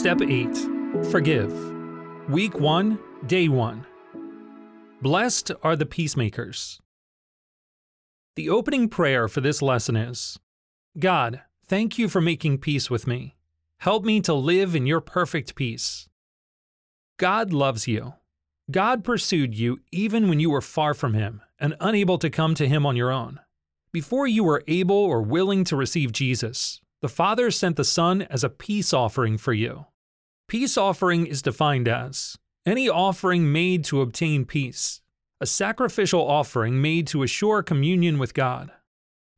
Step 8 Forgive. Week 1, Day 1. Blessed are the peacemakers. The opening prayer for this lesson is God, thank you for making peace with me. Help me to live in your perfect peace. God loves you. God pursued you even when you were far from Him and unable to come to Him on your own. Before you were able or willing to receive Jesus, the Father sent the Son as a peace offering for you. Peace offering is defined as any offering made to obtain peace, a sacrificial offering made to assure communion with God.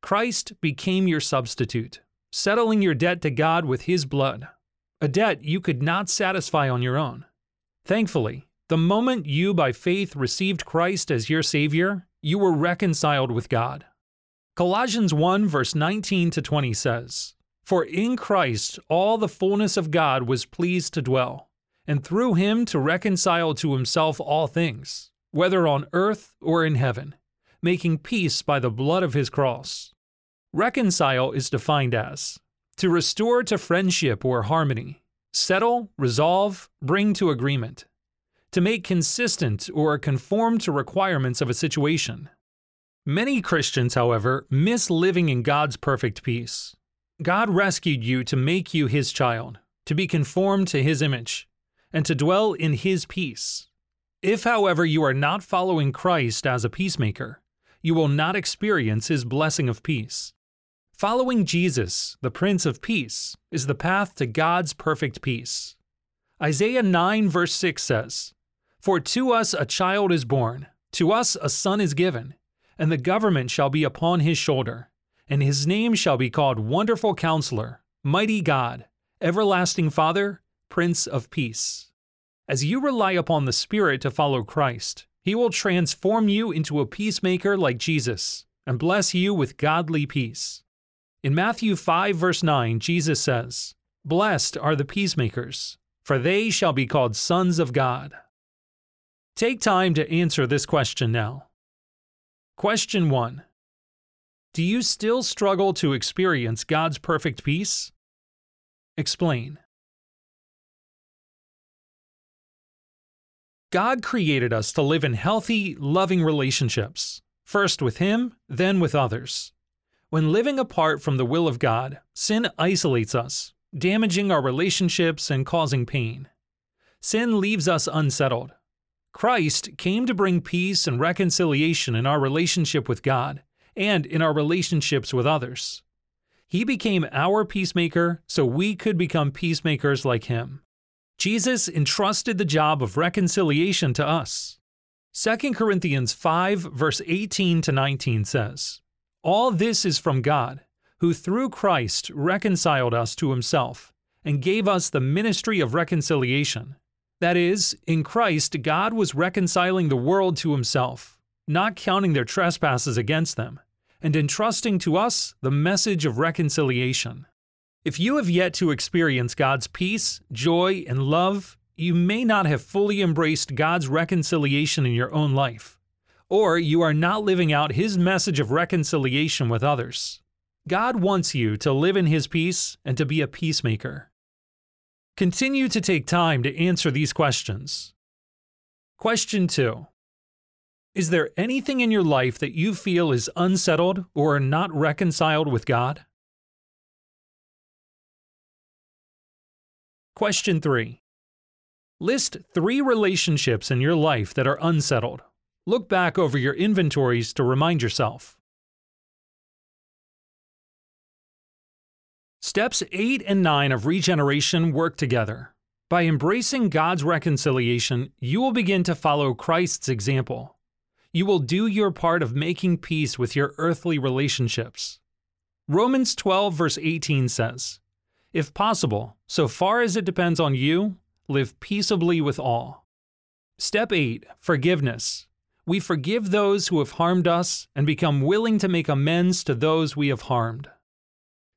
Christ became your substitute, settling your debt to God with His blood, a debt you could not satisfy on your own. Thankfully, the moment you by faith received Christ as your Savior, you were reconciled with God. Colossians 1 verse 19 to 20 says, For in Christ all the fullness of God was pleased to dwell, and through him to reconcile to himself all things, whether on earth or in heaven, making peace by the blood of his cross. Reconcile is defined as to restore to friendship or harmony, settle, resolve, bring to agreement, to make consistent or conform to requirements of a situation. Many Christians, however, miss living in God's perfect peace. God rescued you to make you His child, to be conformed to His image, and to dwell in His peace. If, however, you are not following Christ as a peacemaker, you will not experience His blessing of peace. Following Jesus, the Prince of Peace, is the path to God's perfect peace. Isaiah 9, verse 6 says, For to us a child is born, to us a son is given, and the government shall be upon his shoulder, and his name shall be called Wonderful Counselor, Mighty God, Everlasting Father, Prince of Peace. As you rely upon the Spirit to follow Christ, He will transform you into a peacemaker like Jesus and bless you with godly peace. In Matthew 5, verse 9, Jesus says, Blessed are the peacemakers, for they shall be called sons of God. Take time to answer this question now. Question 1 Do you still struggle to experience God's perfect peace? Explain. God created us to live in healthy, loving relationships, first with Him, then with others. When living apart from the will of God, sin isolates us, damaging our relationships and causing pain. Sin leaves us unsettled. Christ came to bring peace and reconciliation in our relationship with God and in our relationships with others. He became our peacemaker so we could become peacemakers like him. Jesus entrusted the job of reconciliation to us. 2 Corinthians 5, verse 18 to 19 says, All this is from God, who through Christ reconciled us to himself, and gave us the ministry of reconciliation. That is, in Christ, God was reconciling the world to himself, not counting their trespasses against them, and entrusting to us the message of reconciliation. If you have yet to experience God's peace, joy, and love, you may not have fully embraced God's reconciliation in your own life, or you are not living out His message of reconciliation with others. God wants you to live in His peace and to be a peacemaker. Continue to take time to answer these questions. Question 2 Is there anything in your life that you feel is unsettled or not reconciled with God? Question 3 List three relationships in your life that are unsettled. Look back over your inventories to remind yourself. Steps 8 and 9 of regeneration work together. By embracing God's reconciliation, you will begin to follow Christ's example. You will do your part of making peace with your earthly relationships. Romans 12, verse 18 says, If possible, so far as it depends on you, live peaceably with all. Step 8 Forgiveness. We forgive those who have harmed us and become willing to make amends to those we have harmed.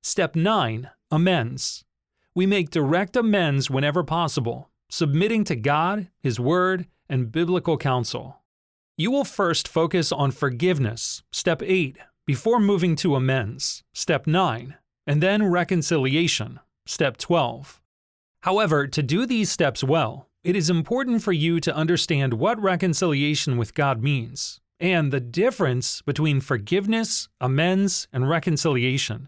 Step 9 Amends. We make direct amends whenever possible, submitting to God, His Word, and biblical counsel. You will first focus on forgiveness, step 8, before moving to amends, step 9, and then reconciliation, step 12. However, to do these steps well, it is important for you to understand what reconciliation with God means and the difference between forgiveness, amends, and reconciliation.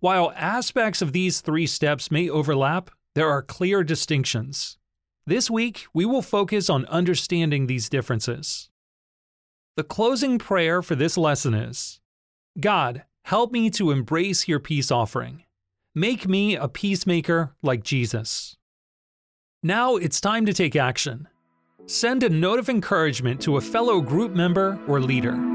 While aspects of these three steps may overlap, there are clear distinctions. This week, we will focus on understanding these differences. The closing prayer for this lesson is God, help me to embrace your peace offering. Make me a peacemaker like Jesus. Now it's time to take action. Send a note of encouragement to a fellow group member or leader.